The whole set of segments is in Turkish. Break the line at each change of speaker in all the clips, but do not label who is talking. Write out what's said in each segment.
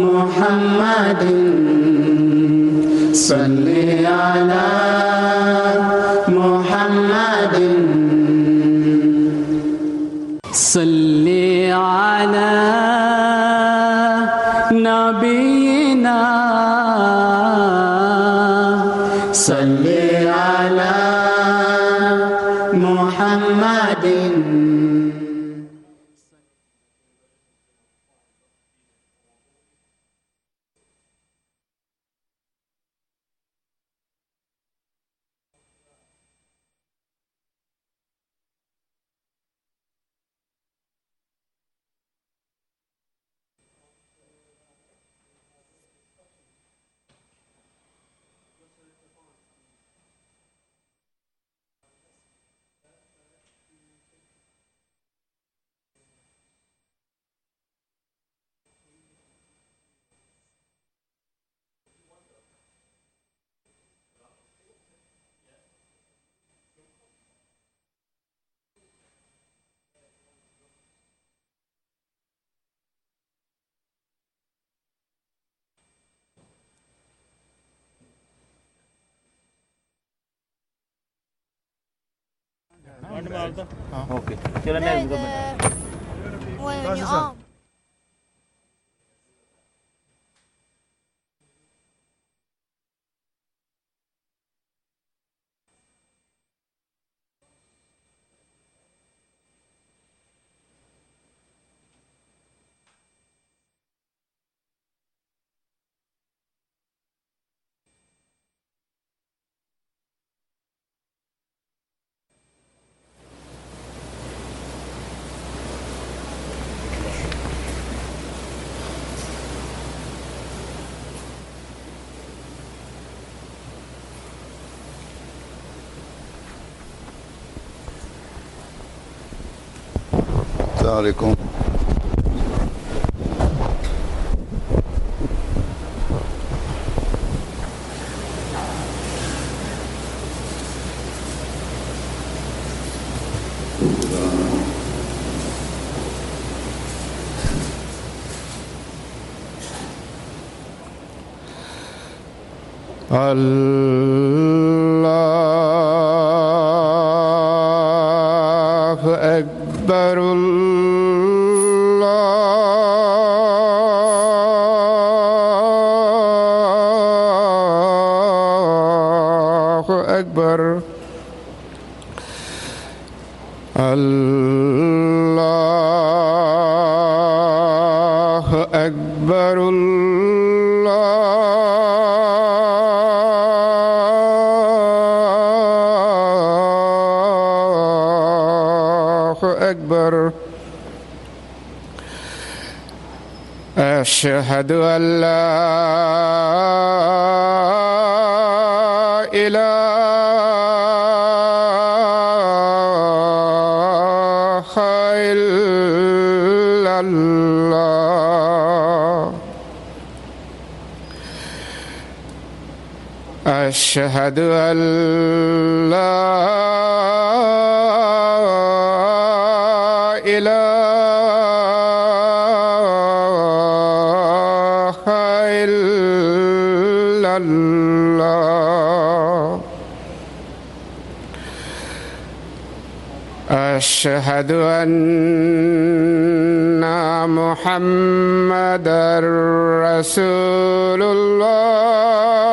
محمد. صل على محمد. صل
ਹਾਂ
ਓਕੇ ਚਲੋ ਮੈਂ ਇਸਕੋ
ਬਣਾ عليكم أشهد أن لا إله إلا الله. أشهد أن لا أشهد أن محمدا رسول الله.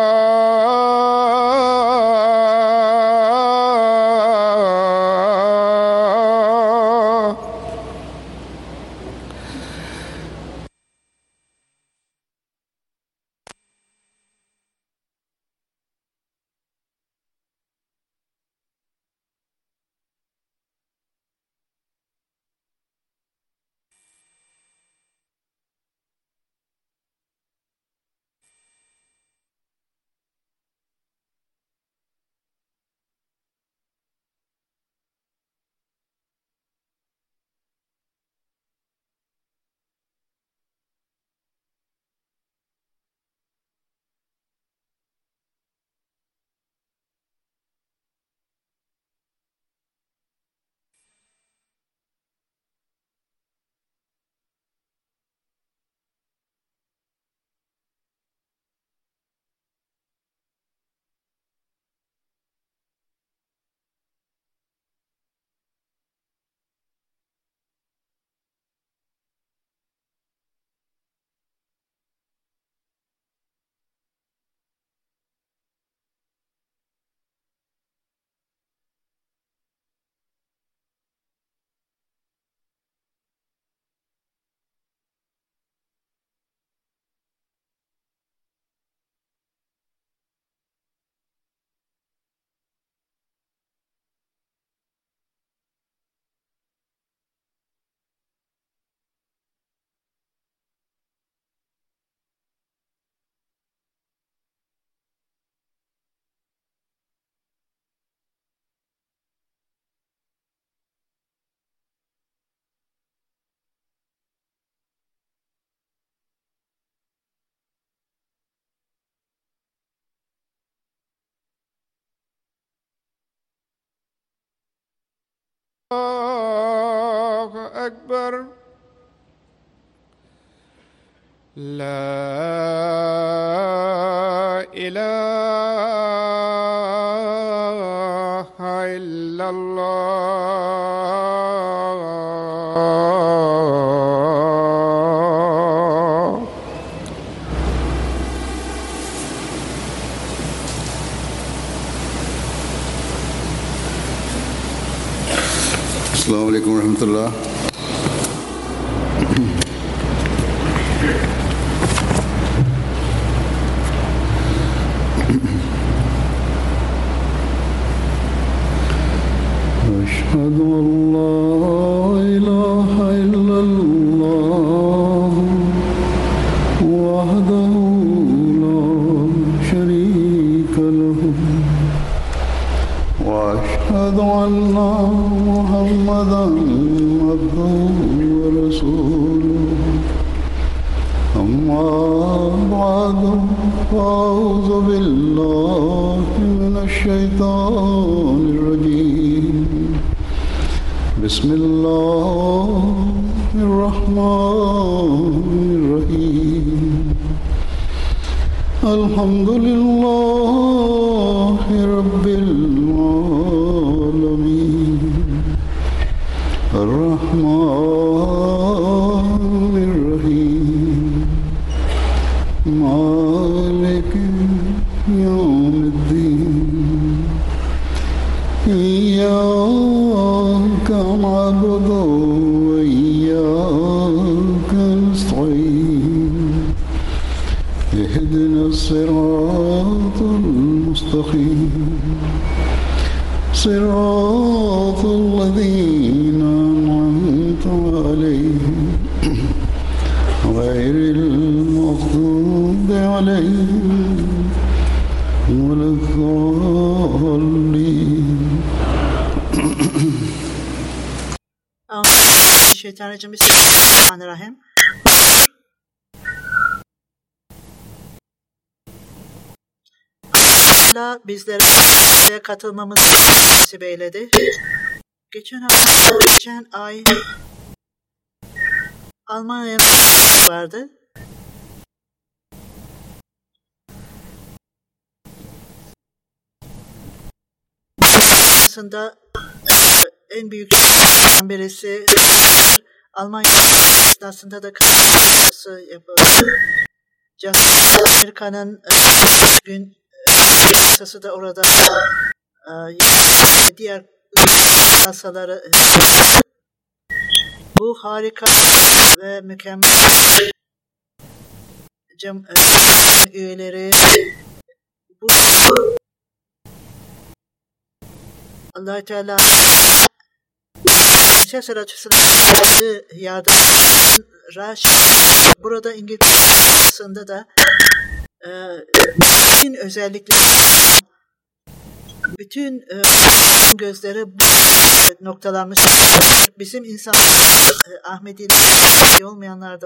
الله أكبر. لا إله إلا الله.
ورحمة الله الضالين
Şeytanirracim. Bismillahirrahmanirrahim. Allah bizlere katılmamızı nasip eyledi. Geçen hafta, geçen ay Almanya'ya vardı. Aslında en büyük birisi Almanya esnasında da katılması yapıldı. Amerika'nın e, gün yasası da orada e, diğer yasaları e, bu harika ve mükemmel cem, e, üyeleri bu allah Teala Ses açısından yardım Raş burada İngiltere'sinde da e, bütün özellikler bütün e, gözleri noktalanmış. Bizim insan e, Ahmedi olmayanlar da.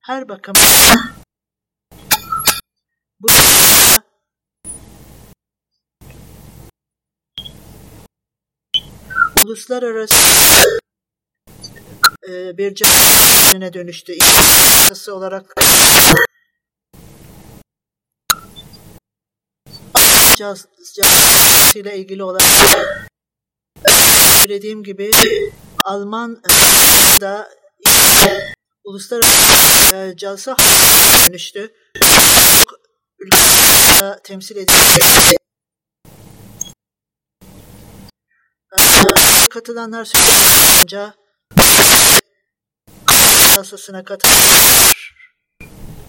Her bakımdan bu uluslararası e, bir canlıne dönüştü. İnsası olarak ile ilgili olarak söylediğim gibi Alman da uluslararası e, calsa dönüştü. Çok ülkede temsil edildi. Katılanlar söyleyince yasasına katılanlar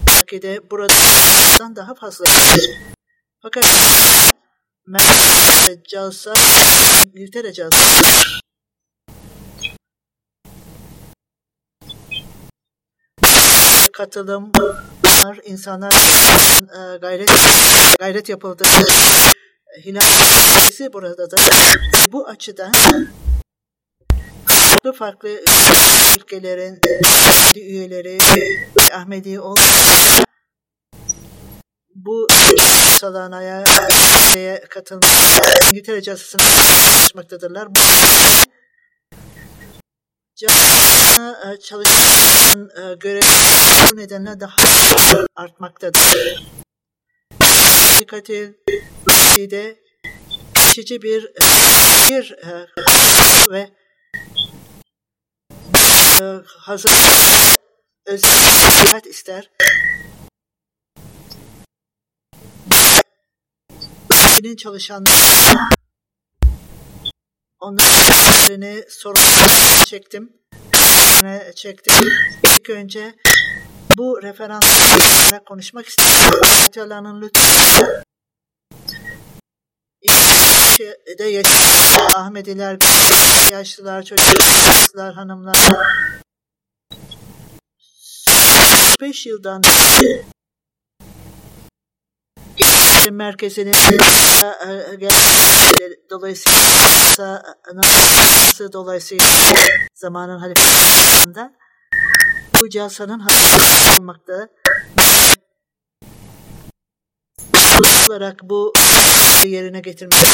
belki de buradan daha fazla fakat Merkez Calsa İngiltere Calsa katılım insanlar e, gayret gayret yapıldı. Hilal burada da bu açıdan farklı farklı ülkelerin üyeleri Ahmedi olmayan bu salanaya katılmak İngiltere casasına çalışmaktadırlar. Bu casasına e, çalışan e, görev bu nedenle daha artmaktadır. Dikkatil de geçici bir bir e, ve e, hazır özel dikkat ister. Benim çalışanlar onların sorun çektim. çektim. İlk önce bu referanslara konuşmak istiyorum. Ayetlerinin lütfen de yetişen Ahmediler, yaşlılar, çocuklar, hanımlar. 5 yıldan merkezinin dolayısıyla nasıl dolayısıyla zamanın halifesinde bu casanın olmakta olarak bu yerine getirmek.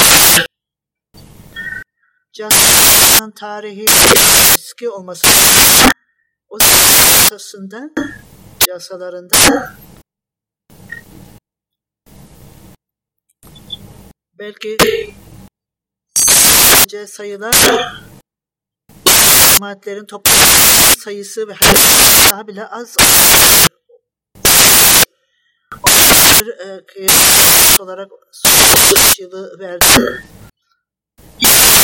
Casanın tarihi eski olması. O esasında casalarında belki sadece sayılar cemaatlerin toplam sayısı ve daha bile az bir e, kıyas olarak son yılı verdi.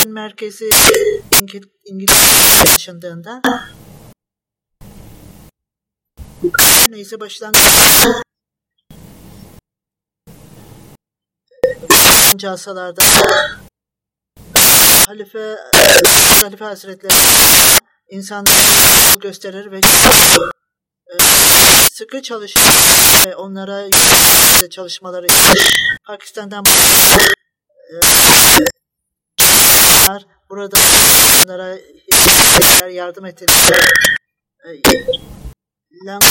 Merkezi İngiltere taşındığında neyse başlangıçta casalarda Halife Halife Hazretleri insan gösterir ve sıkı çalışır ve onlara çalışmaları Pakistan'dan e, burada onlara yardım ettiler. Lang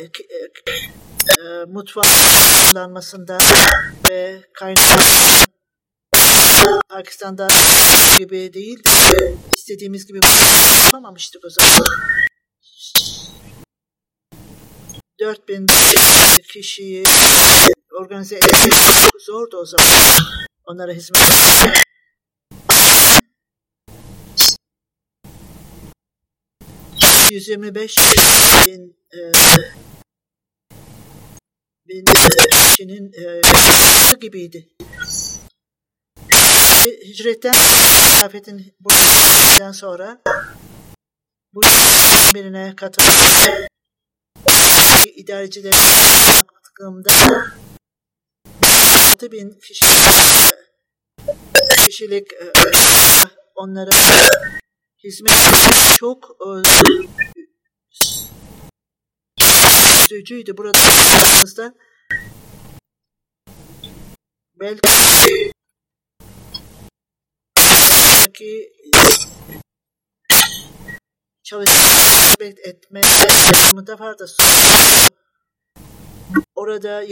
e, e, mutfaklanmasında ve kaynak Pakistan'da gibi değil istediğimiz gibi yapamamıştık o zaman. 4000 kişiyi organize etmek zordu o zaman. Onlara hizmet etmek. ...125 bin e, bin kişinin e, gibiydi. Hicretten kıyafetin buradan sonra bu birine katıldı. İdarecilerin baktığımda 6 bin kişilik, kişilik e, onlara hizmet çok üzücüydü. Burada belki ki çalışmak etme da vardı. Orada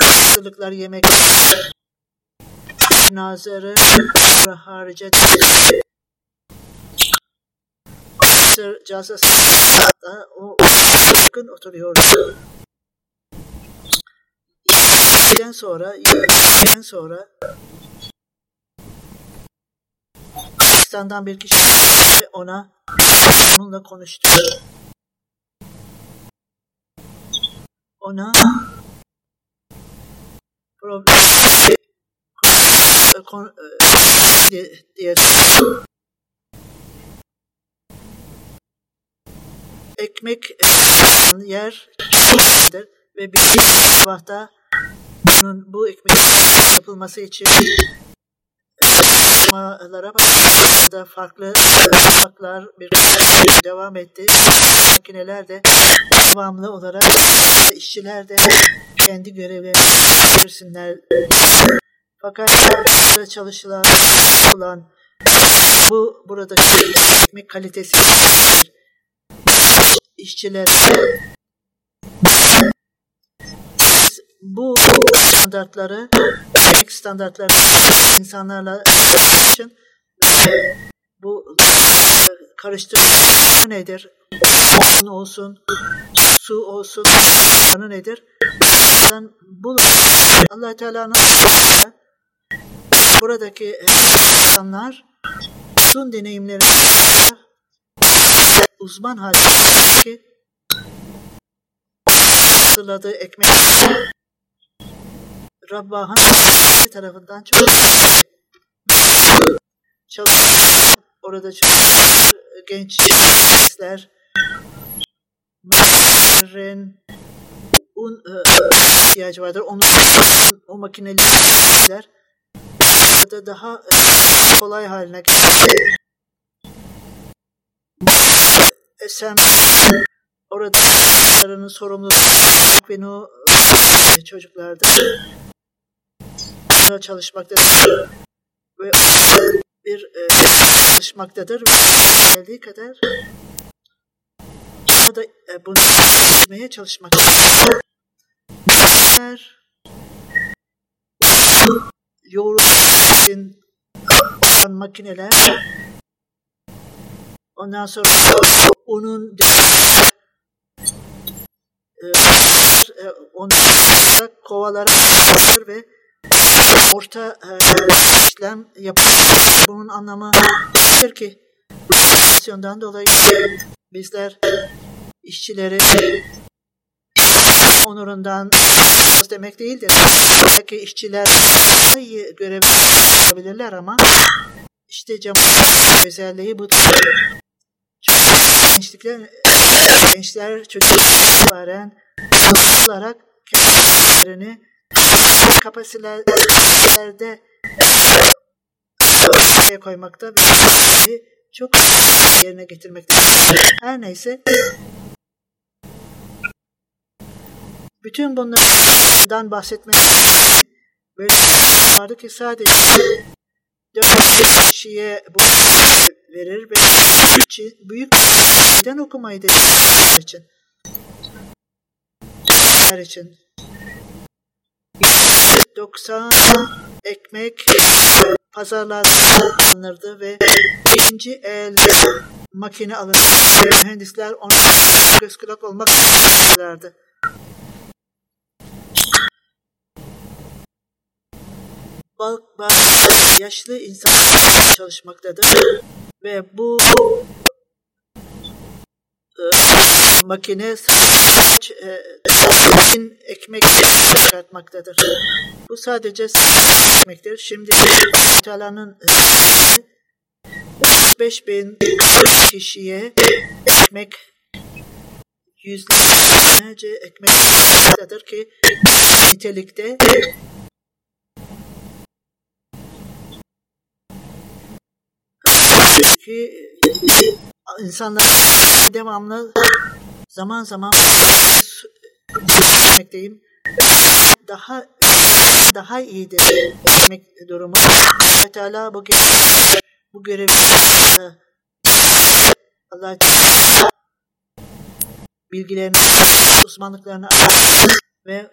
hazırlıklar yemek nazarı harici cazası o yakın oturuyordu. Yediden sonra yediden sonra Pakistan'dan bir kişi ona onunla konuştu. Ona problem diye ekmek yer ve bir sabahta bunun bu ekmek yapılması için çalışmalara başladı. Farklı farklar bir devam etti. Makineler de devamlı olarak işçiler de kendi görevlerini girsinler. Fakat çalışılan olan bu buradaki ekmek kalitesi işçiler standartları, emek standartları insanlarla için bu karıştırma nedir? Un olsun, su olsun, kanı nedir? Bu Allah Teala'nın buradaki insanlar uzun deneyimleri uzman halde ki hazırladığı ekmek Rabbah'ın tarafından çok çalışan orada çalışan genç gençler makinenin un e, ihtiyacı vardır. Onu o makineler da daha e, kolay haline getirdi. Esen orada çocuklarının sorumluluğu ve o çocuklarda çalışmaktadır ve bir e, çalışmaktadır geldiği kadar da e, bunu çözmeye çalışmaktadır. Yoğurum için olan makineler ondan sonra onun e, onları kovalara ve orta e, işlem yapıyor. Bunun anlamı ki enflasyondan dolayı bizler işçileri onurundan demek değildir. Belki işçiler daha iyi görev yapabilirler ama işte cemaat özelliği bu. Gençlikler, gençler çocuklar itibaren olarak kendilerini kapasitelerde koymakta ve çok yerine getirmekte. Her neyse bütün bunlardan bahsetmek böyle vardı ki sadece dört kişiye bu verir ve büyük neden okumayı dediler için için 90 ekmek pazarlarda alınırdı ve ikinci el makine alınırdı. Mühendisler onu göz kulak olmak isterlerdi. Balk bağ yaşlı insan çalışmaktadır ve bu e, makine e, ekmek çıkartmaktadır. Bu sadece ekmektir. Şimdi Teala'nın 35 bin kişiye ekmek yüzlerce ekmek ki nitelikte ki insanlar devamlı zaman zaman etmekteyim. Daha daha iyidir etmek durumu. Allah Teala bu bu görevi Allah bilgilerini, uzmanlıklarını ve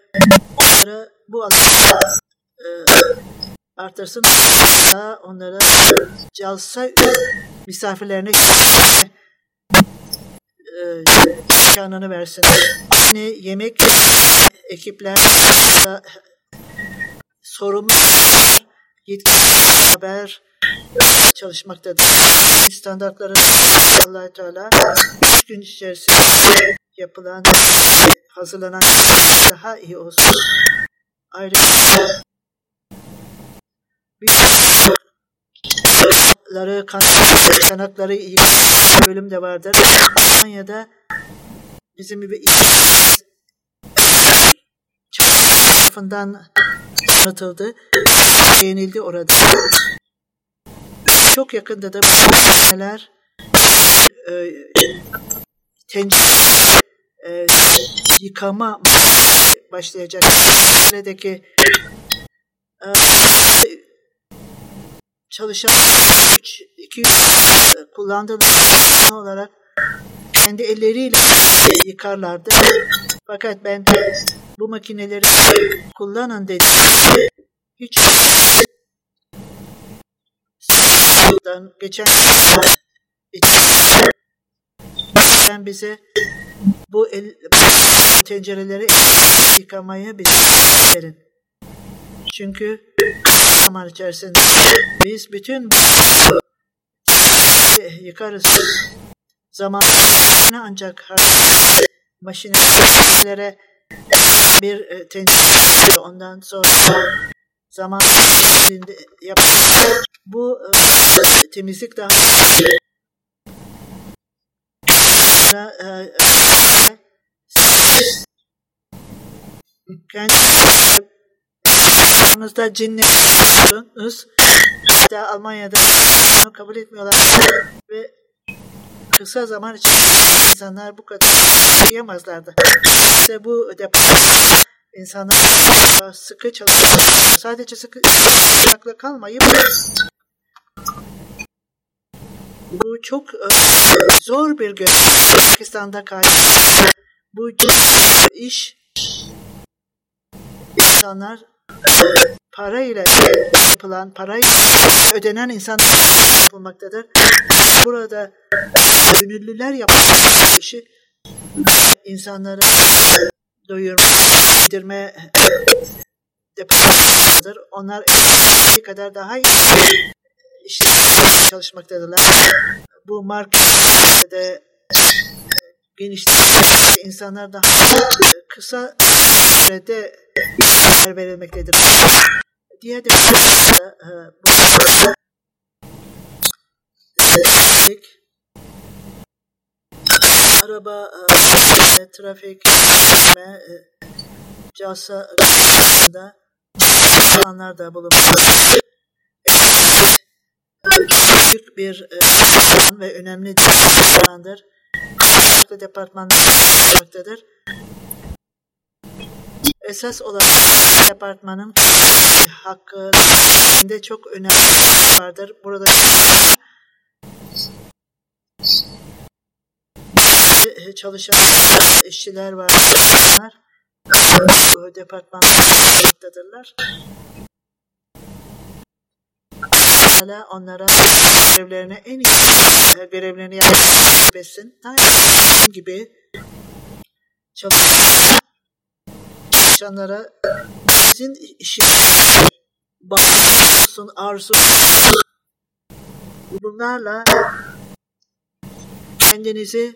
onlara bu alanda e, artırsın. Onlara calsa misafirlerine e, imkanını versin. Yani yemek ekipler sorumlu yetkili haber çalışmaktadır. Standartların allah Teala 3 gün içerisinde yapılan hazırlanan daha iyi olsun. Ayrıca bir kanatları, kanatları iyi bölüm de vardır. Almanya'da bizim gibi tarafından tanıtıldı. Beğenildi orada. Çok yakında da neler e, tencere e, yıkama başlayacak. Buradaki e, çalışan 3 2 kullandığı olarak kendi elleriyle yıkarlardı. Fakat ben bu makineleri kullanın dedi. Hiç Buradan geçen ben bize bu el, tencereleri yıkamayı bize verin. Çünkü zaman içerisinde biz bütün bu yıkarız. Zaman ancak makinelere bir e, tencere ondan sonra zaman içinde yap bu e, temizlik daha e, kendi aranızda cinleriniz da Almanya'da bunu kabul etmiyorlar ve kısa zaman içinde insanlar bu kadar yiyemezlerdi. İşte bu departman insanlar sıkı çalışıyor. Sadece sıkı çalışmakla kalmayıp bu çok e, zor bir görev. Pakistan'da karşı bu iş insanlar para ile yapılan, para ile ödenen insanlar yapılmaktadır. Burada gönüllüler yapmak işi insanları doyurma, yedirme departmanıdır. Onlar bir kadar daha iyi işte çalışmaktadırlar. Bu markette genişlikte insanlar daha kısa sürede yer verilmektedir. Diğer departmanlarda bu araba e, trafik ve e, casa da insanlar da bulunmaktadır. Büyük bir e, ve önemli departmandır. Farklı departmanlar bulunmaktadır. Esas olarak departmanın hakkında çok önemli vardır. Burada çalışan işçiler var. Bu Hala onlara görevlerini en iyi görevlerini yapmasın. Aynı gibi çalışanlara sizin işiniz bağlısın, arzu bunlarla kendinizi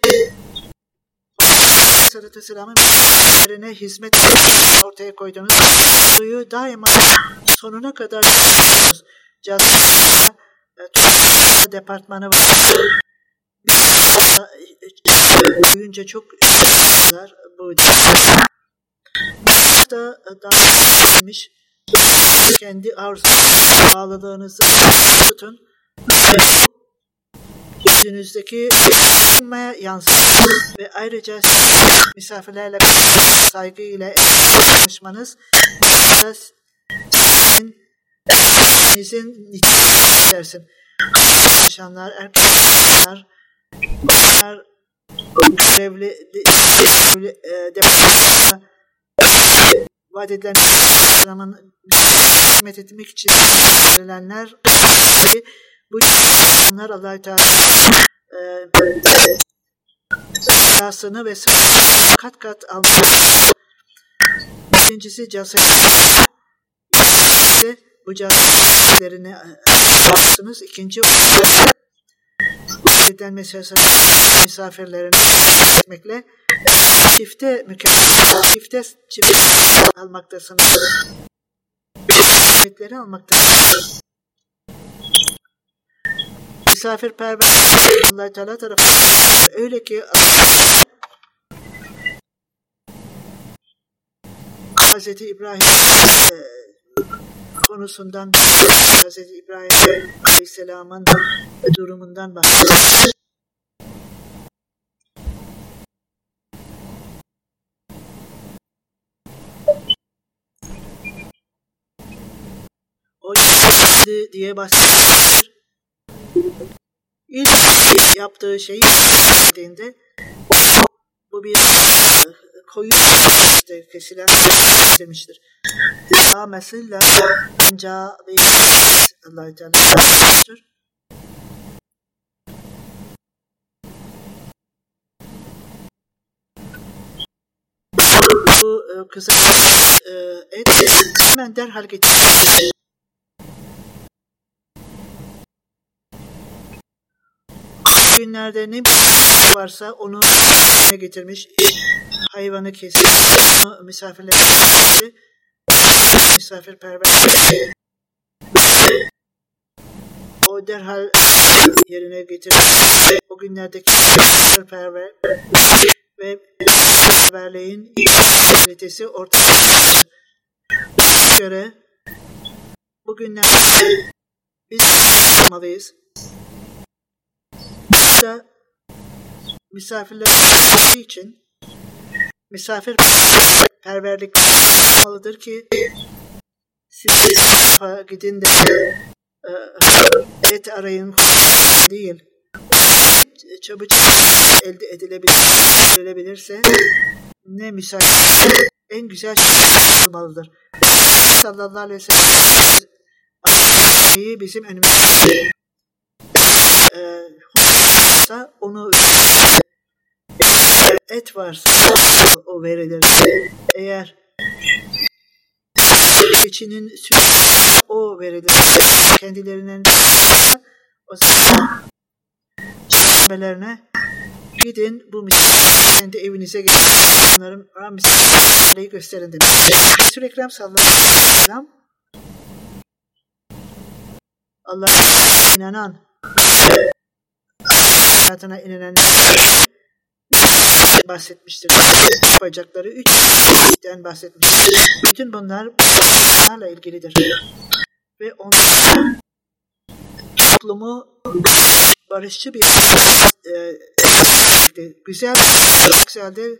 Aleyhisselatü Vesselam'ın üzerine hizmet ortaya koyduğunuz suyu daima sonuna kadar cazibesiyle departmanı var. boyunca çok var bu da davranmış kendi arzu bağlılığınızı tutun. Yüzünüzdeki yansır ve ayrıca misafirlerle saygıyla konuşmanız sizin dersin. Çalışanlar, erkekler, bunlar görevli departmanında vaat edilen zaman hizmet etmek için verilenler bu insanlar Allah-u Teala cezasını ve kat kat almak. Birincisi cezası bu cazilerini alıyorsunuz. İkinci eden misafirlerini etmekle çifte mükemmel çifte çifte almaktasınız. Hizmetleri almaktasınız. Misafirperver Allah Teala tarafından öyle ki Hz. İbrahim e, konusundan Hz. İbrahim Aleyhisselam'ın durumundan bahsediyor. O diye bahsediyor. İlk yaptığı şey dediğinde bu bir koyu işte kesilen demiştir. Daha mesela ancak ve Allah-u Teala bu e, kısa e, et hemen derhal getirildi. Günlerde ne varsa onu getirmiş. Hayvanı kesmiş. Onu misafirler misafirperver o derhal yerine getirmiş. O günlerdeki misafirperver ve misafirperverliğin kalitesi ortaya göre bugünlerde biz yapmalıyız. da misafirler için misafirperverlik olmalıdır ki siz gidin de e, et arayın değil. Çabucak elde edilebilir, edilebilirse ne misafir en güzel şey olmalıdır. Sallallahu aleyhi ve sellem bizim önümüzde e, onu et varsa o verilir. Eğer sütü o verilir. Kendilerinin o zaman gidin bu misafir kendi evinize getirin. Onların misafirliği gösterin demiş. Resul-i Ekrem sallallahu Allah'a inanan hayatına inanan bahsetmiştir. Yapacakları üç şeyden bahsetmiştir. Bütün bunlar bunlarla ilgilidir. Ve onlar toplumu barışçı bir e, güzel halde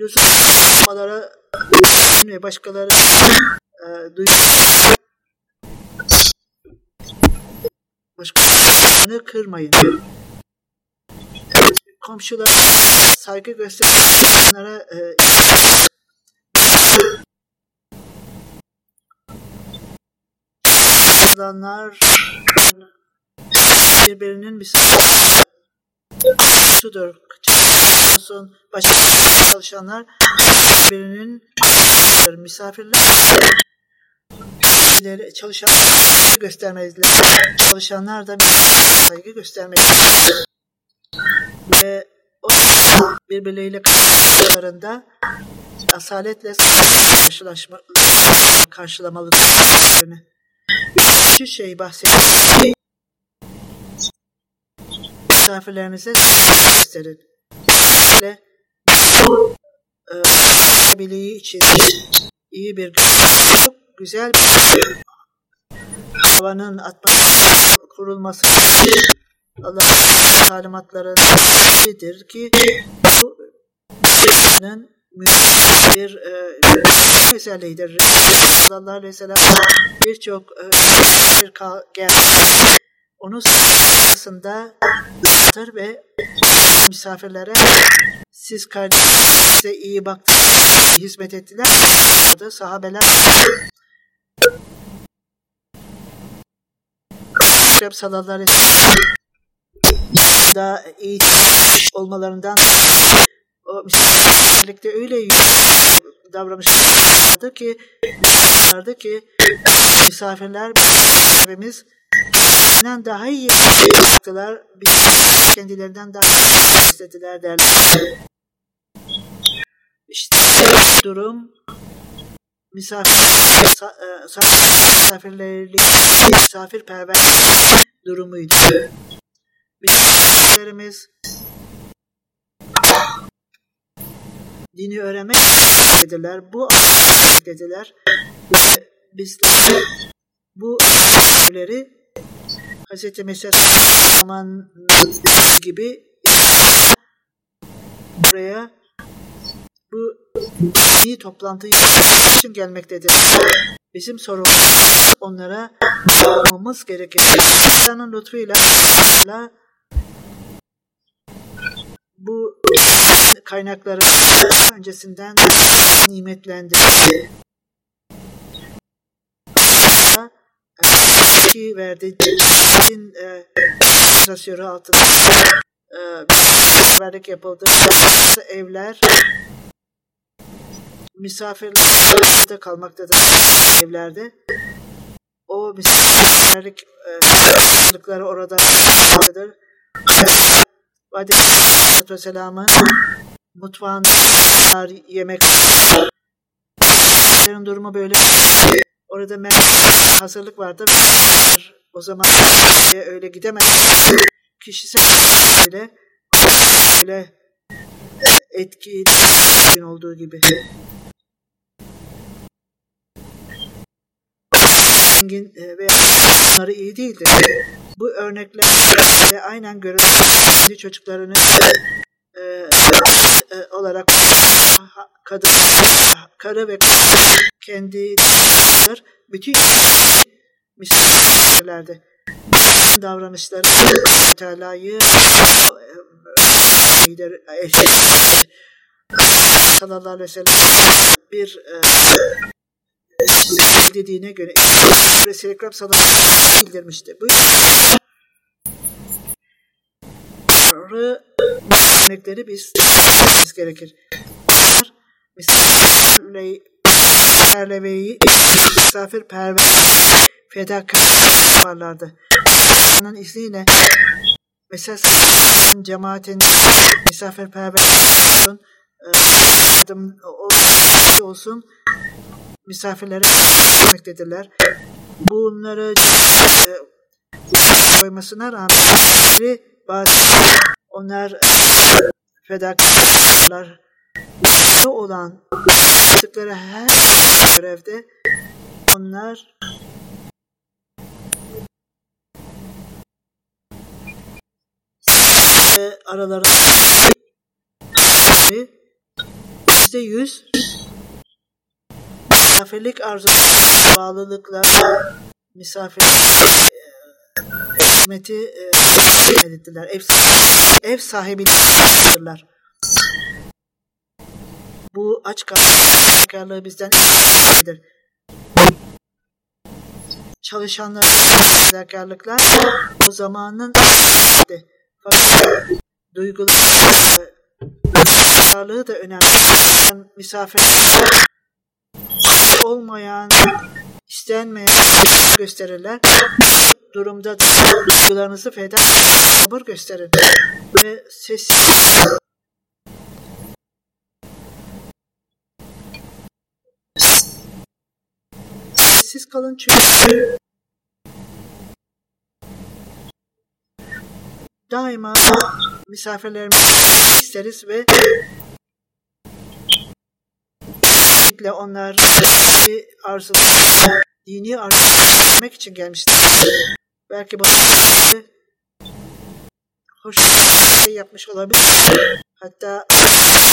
lüzumlara ve başkaları e, duyuyor başkalarını kırmayın. Komşulara saygı gösterin. Onlara e, insanlar birbirinin misafirsudur. olsun başka çalışanlar birbirinin misafirler çalışanlar göstermeliler. Çalışanlar da saygı göstermeliler. Ve o birbirleriyle karşılarında asaletle karşılaşma, karşılamalıdır. Üçüncü şey bahsediyor. Misafirlerinize gösterin. Ve e, için iyi bir çok güzel bir havanın atmosfer kurulması Allah'ın talimatlarındadır ki bu bir e, özelliğidir. Sallallahu aleyhi ve sellem birçok e, bir geldi. Onun sırasında ve misafirlere siz kardeşinize iyi baktınız, hizmet ettiler. Sahabeler Ekrem sallallahu daha iyi olmalarından o misafirlikte öyle davranışlardı ki vardı ki misafirler bizden daha iyi baktılar. Kendilerinden daha iyi istediler derler. İşte durum misafir misafirlerlik misafirperver durumuydu. Misafirlerimiz dini öğrenmek dediler. Bu dediler. Biz bu evleri Hz. Mesih zaman gibi buraya bu dini toplantı için gelmektedir. Bizim sorumluluğumuz onlara bakmamız gerekir. Allah'ın lütfuyla bu kaynakları öncesinden nimetlendirdi. Ki verdi din e, altında e, verdik yapıldı. Evler misafirlerde kalmaktadır evlerde. O misafirlik e, orada kalmaktadır. Aleyhisselatü Vesselam'ın mutfağında yemek durumu böyle orada hazırlık vardı. O zaman öyle gidemez. Kişisel bile böyle etki olduğu gibi. Zengin ve bunları iyi değildir. Bu örnekler aynen görüntü çocuklarını e, e, olarak kadın, karı ve kendi bütün misafirlerde davranışları Teala'yı sallallahu aleyhi ve sellem bir e, dediğine göre Resul-i Ekrem bildirmişti. Bu örnekleri biz gerekir. Misafirperveyi misafirperver fedakarlardı. Onun izniyle mesela cemaatin misafirperver yardım olsun misafirlere vermektedirler. Bunları koymasına rağmen bazı onlar fedakarlar olan yaptıkları her görevde onlar aralarında yüzde yüz misafirlik arzu bağlılıkla misafir hizmeti e, ettiler. Ev, ev sahibidirler. Bu aç kalkarlığı bizden istedir. Çalışanlar fedakarlıklar o zamanın fakat duyguları da önemli. Misafir olmayan, istenmeyen gösterirler. Durumda duygularınızı feda sabır gösterin ve sessiz sessiz kalın çünkü daima misafirlerimizi isteriz ve onlar arzu dini arzu için gelmişler. Belki bu hoş bir şey yapmış olabilir. Hatta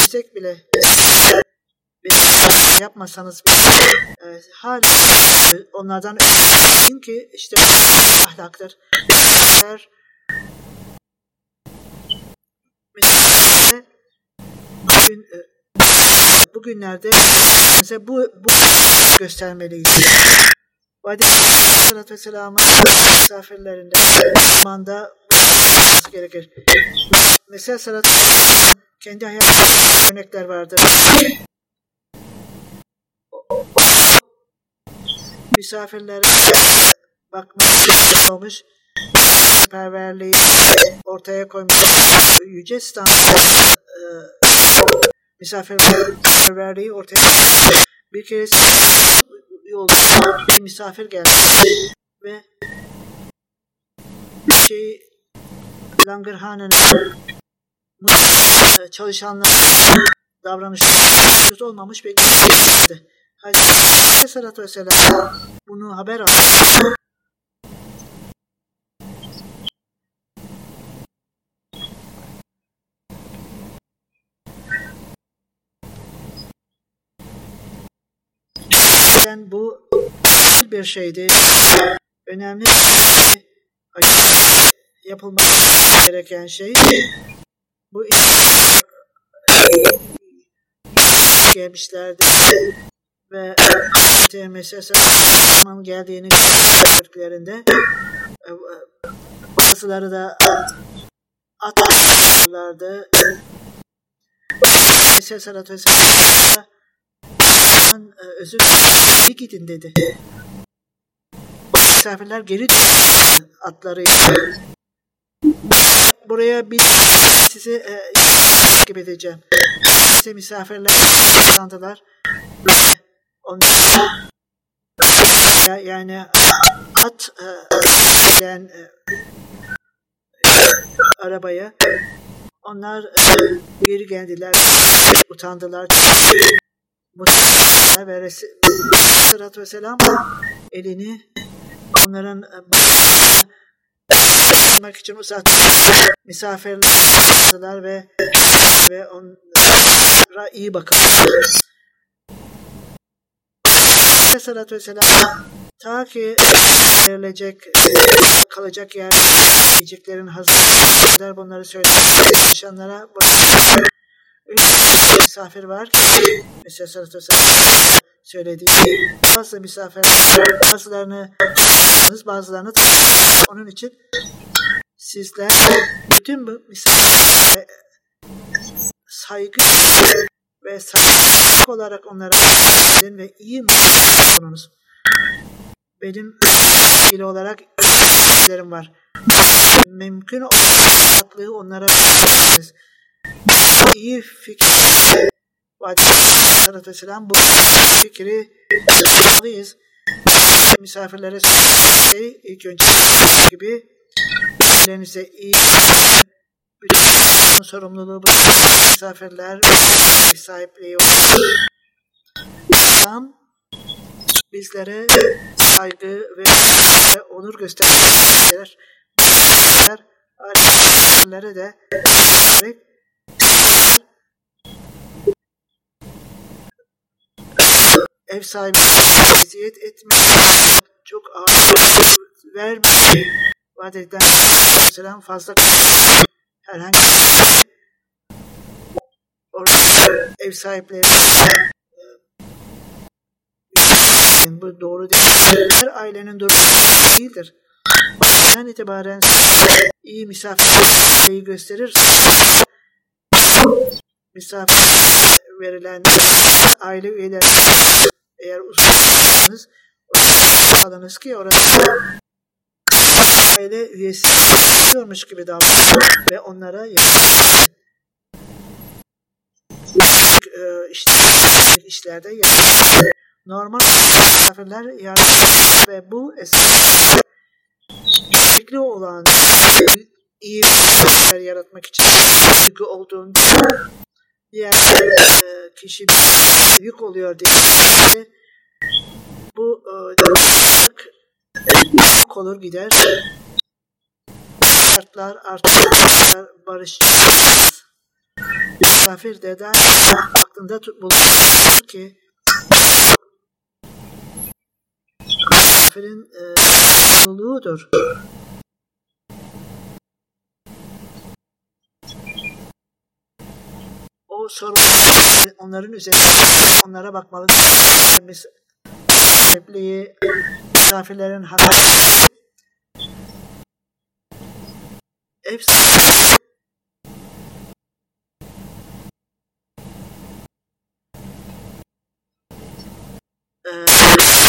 yüksek bile yapmasanız e, hala onlardan ki işte ahlaktır. Eğer bugün e, bugünlerde mesela bu, bu göstermeliyiz. Aleyhisselatü Vesselam'ın misafirlerinde zamanda gerekir. Mesela Salat kendi hayatında örnekler vardır. Misafirlere bakmak olmuş perverliği ortaya koymuş yüce standart e, misafirperverliği ortaya. Bir kere yolda bir misafir geldi ve şey Langırhan'ın çalışanlar davranışı olmamış bir geldi. Hazreti Aleyhisselatü Vesselam bunu haber aldı. Bu bir şeydi. Önemli yapılması gereken şey. Bu gelmişlerdi ve meselesinin geldiğini gördüklerinde e, bazıları da atlardı. Mesele salatü vesselam e, özür geri gidin dedi. Misafirler geri atları buraya bir sizi e, takip edeceğim. Size misafirler kazandılar. Onlar yani at e, gelen e, arabaya onlar e, geri geldiler utandılar mutlaka ve Resulü Vesselam elini onların yapmak için uzattı. Misafirler ve ve onlara iyi bakın. Aleyhissalatü vesselam ta ki verilecek kalacak yer yiyeceklerin hazır bunları söyler çalışanlara misafir var mesela sallallahu aleyhi söylediği bazı misafir bazılarını bazılarını onun için sizler bütün bu misafir saygı ve saygı olarak onlara edin ve iyi konunuz. Benim ilgili olarak var. Mümkün olarak onlara verirsiniz. İyi fikir Vesselam bu fikri almalıyız. Misafirlere şey, ilk önce gibi ellerinize iyi bütün sorumluluğu misafirler sahipliği İslam bizlere saygı ve onur gösterir. Ailelere de ev sahibi eziyet etme çok ağır verme vaat edilen selam fazla herhangi orada ev sahipleri bu doğru değil. Her ailenin durumu değildir. Baştan itibaren iyi misafirliği gösterir. Misafir verilen aile üyeleri eğer uzmansanız alınız ki orada aile üyesi gibi davranın ve onlara işte işlerde yapın. Normal misafirler yardım ve bu esasında fikri olan iyi yaratmak için yükü olduğunda diğer e, kişi yük oluyor diye bu e, yük olur gider. Şartlar artık barış misafir de aklında bulunur ki misafirin e, sorumluluğudur. O sorumluluk onların üzerinde onlara bakmalı. Sahipliği, misafirlerin hakkı ev sahibi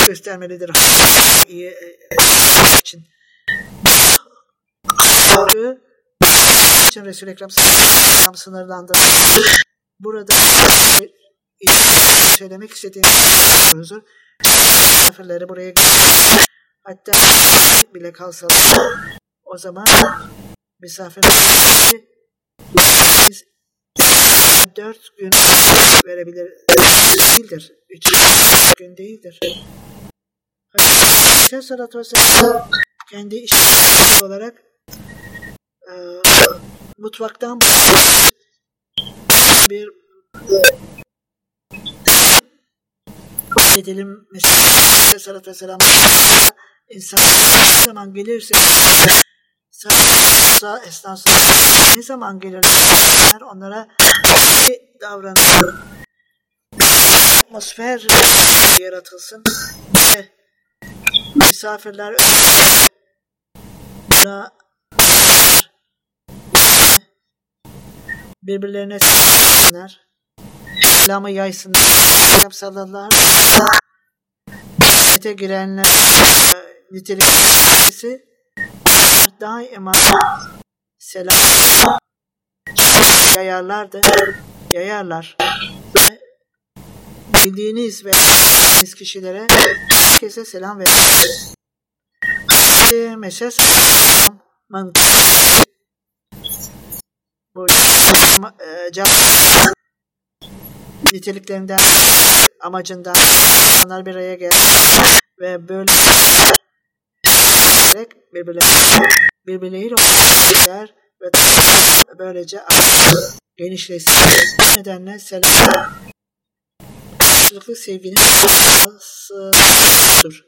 göstermelidir. İyi e, için. Hakkı için Resul-i Ekrem sallallahu sınırlandı. Burada söylemek istediğim huzur misafirleri buraya hatta bile kalsalar o zaman misafirleri dört gün verebilir değildir. Üç gün değildir. Aleyhisselatü Vesselam kendi işi olarak e, mutfaktan bir edelim. Mesela Aleyhisselatü Vesselam insan ne zaman gelirse sağ esnasında ne zaman gelir onlara iyi davranır. Atmosfer yaratılsın ve misafirler da birbirlerine selamlar. Selamı yaysınlar. Selam sallallahu Cennete girenler e, niteliklisi daima selam yayarlardı. Yayarlar. Ve bildiğiniz ve bildiğiniz kişilere herkese selam verin. Mesaj selamın çalışma e, cevap niteliklerinden amacından insanlar bir araya geldi ve böyle birbirleriyle birbirleriyle oluşturdular ve böylece genişlesin. Bu nedenle selam karşılıklı sevginin olmasıdır.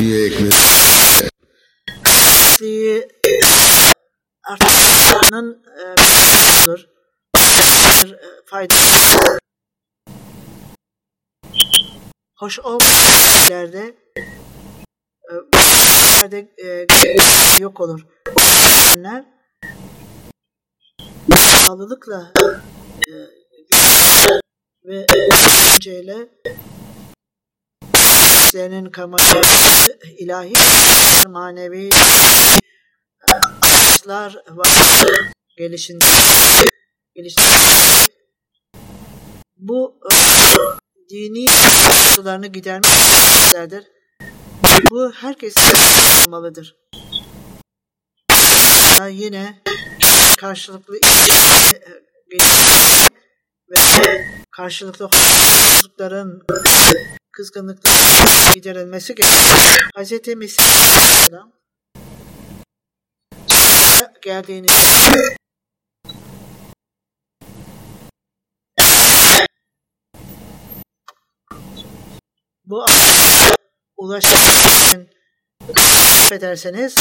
Bir ekmek artışlarının olur. Faydalı hoş olmayan yerde e, yok olur. Bunlar bağlılıkla e, ve önceyle işlerinin kamaşı ilahi manevi e, amaçlar var gelişinde gelişinde bu e, dini sularını gidermektedir. Bu herkes olmalıdır. Daha yine karşılıklı ve karşılıklı hoşlukların kızgınlıkların giderilmesi gerekiyor. Hz. Mesih Aleyhisselam geldiğini bu ulaşmak ederseniz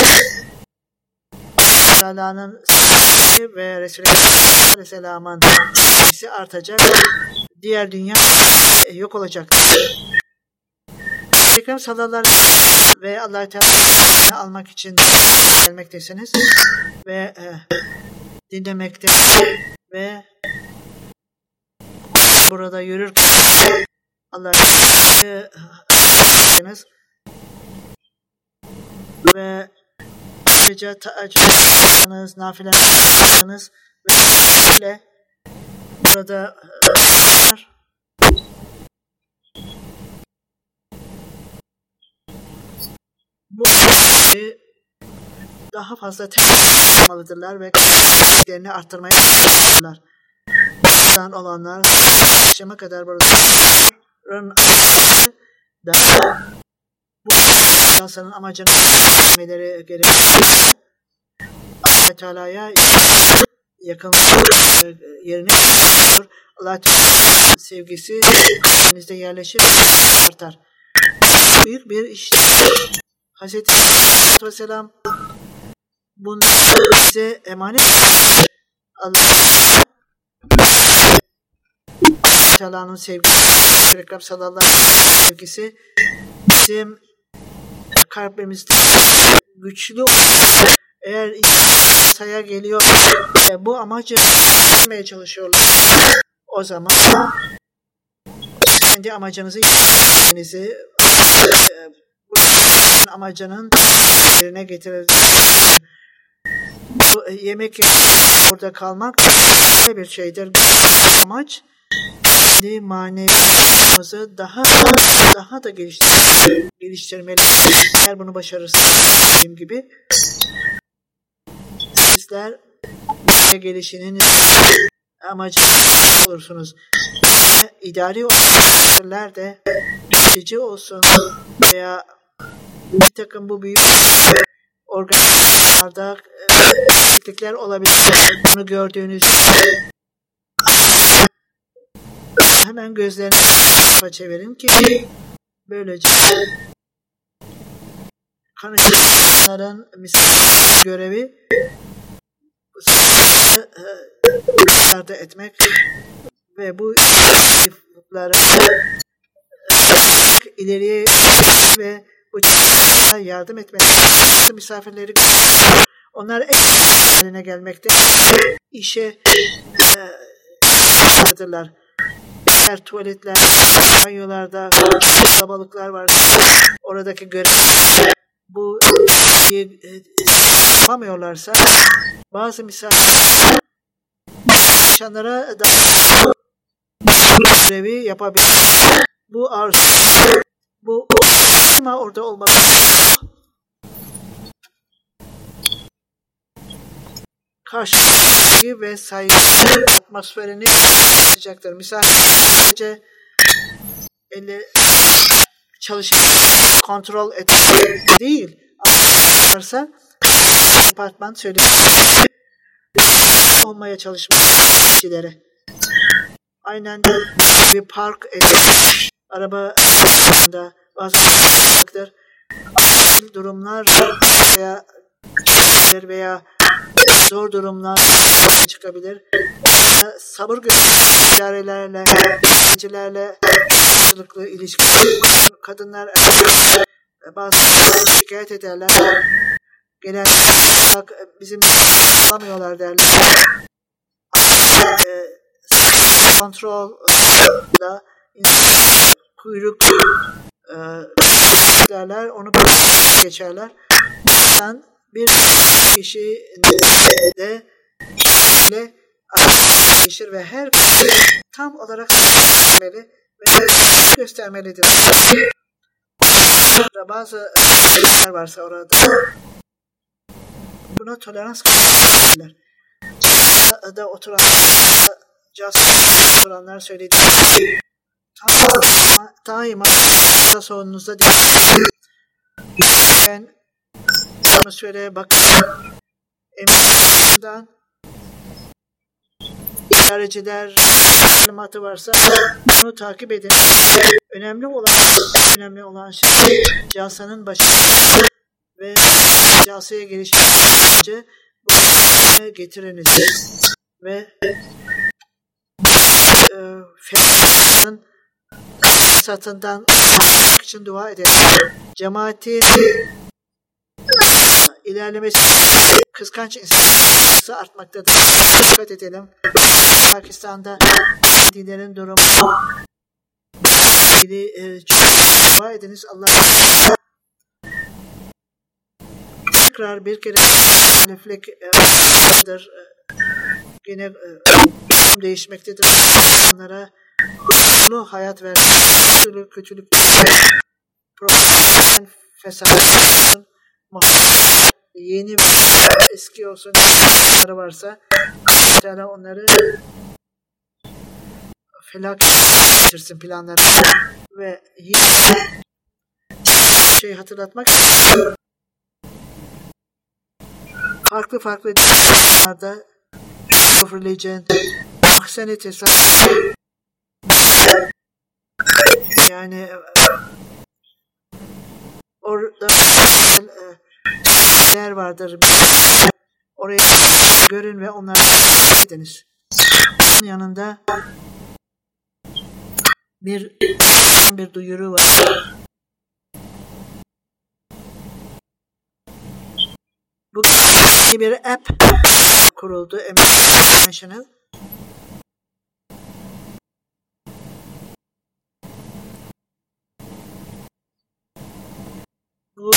Allah'ın ve Resulü Aleyhisselam'ın artacak. Diğer dünya yok olacak. Ekrem sallallahu ve Allah Teala almak için gelmektesiniz ve e, dinlemekte ve burada yürürken Allah Teala'yı ve ayrıca taaccübünüz, nafileleriniz ve burada bu daha fazla yapmalıdırlar ve kapasitelerini arttırmaya çalışmalıdırlar. Buradan olanlar akşama kadar burada da bu yasanın amacını vermeleri gerekiyor. Allah Teala'ya yakın getiriyor. Allah Teala sevgisi kalbinizde yerleşir artar. Büyük bir iş. Hazreti Aleyhisselam bunu bize emanet Allah Teala'nın sevgisi, Ekrem sallallahu aleyhi ve sevgisi bizim kalbimizde güçlü olur. Eğer saya geliyor ve bu amacı yapmaya çalışıyorlar o zaman kendi amacınızı yapmanızı bu amacının yerine getirir. Bu yemek burada kalmak bir şeydir. Amaç kendi maneviyatımızı daha daha da geliştir geliştirmeli. Eğer bunu başarırsanız dediğim gibi sizler gelişinin amacı olursunuz. İdari otoriteler de yönetici olsun veya bir takım bu büyük organizasyonlarda eksiklikler olabilir. Bunu gördüğünüz hemen gözlerini çevirin ki böylece konuşanların misafir görevi yardım etmek ve bu zayıflıkları ileriye ve bu yardım etmek misafirleri onlar haline gelmekte. İşe e, eğer tuvaletler, banyolarda kalabalıklar var. Oradaki görev bu e, yapamıyorlarsa bazı misafir çalışanlara da görevi yapabilir. Bu arzu, bu ama orada olmak karşı ve saygı atmosferini yapacaktır. Misafirce elle çalışıp kontrol et değil. Varsa departman söylüyor olmaya çalışmakçilere. Aynen bir park edilmiş araba da bazı durumlar veya veya zor durumlar çıkabilir. Sabır gösteren idarelerle, öğrencilerle karşılıklı ilişki, kadınlar bazı şikayet ederler. Genel olarak bizim alamıyorlar derler. Kontrol da kuyruk derler, onu geçerler. Sen bir kişi de ile değişir ve her tam olarak göstermeli ve göstermelidir. Bazı şeyler varsa orada buna tolerans gösterirler. Da oturan caz oturanlar söylediği daima, değil. Ben atmosfere bakıyorum. Emniyetten idareciler talimatı varsa bunu takip edin. Önemli olan önemli olan şey casanın başı ve casaya gelişince bunu getiriniz ve e, fiyatın satından için dua edelim. Cemaatin ilerlemesi kıskanç insansı artmaktadır. Dikkat edelim. Pakistan'da dinlerin durumu e, çok dua ediniz. Allah tekrar bir kere haliflik vardır. Yine e, değişmektedir. Onlara mutlu hayat ver. Kötülük, kötülük, problem, fesat, yeni eski olsun varsa Teala onları felaket getirsin planları ve yine şey hatırlatmak farklı farklı of religion ahseni tesavvuf yani orada yer vardır. Oraya görün ve onları ediniz. Onun yanında bir bir duyuru var. Bu bir app kuruldu. International. Bu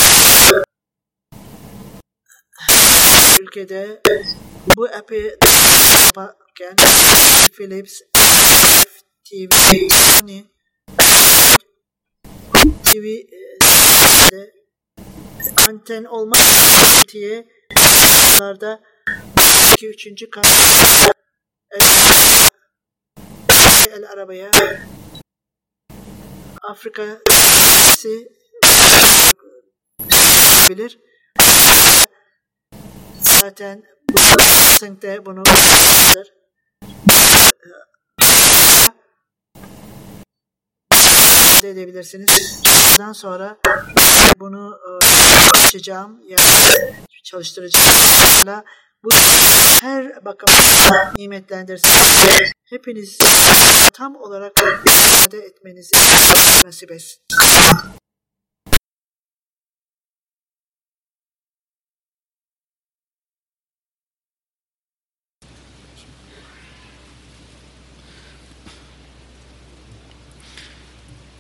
ülkede bu app'i yaparken Philips TV Sony TV de anten olmak diye bunlarda iki üçüncü kat el, arabaya Afrika bilir zaten bu de bunu istifade edebilirsiniz. Bundan sonra bunu e, açacağım yani çalıştıracağım. Bu her bakımdan nimetlendirsin. Hepiniz tam olarak istifade etmenizi nasip etsin.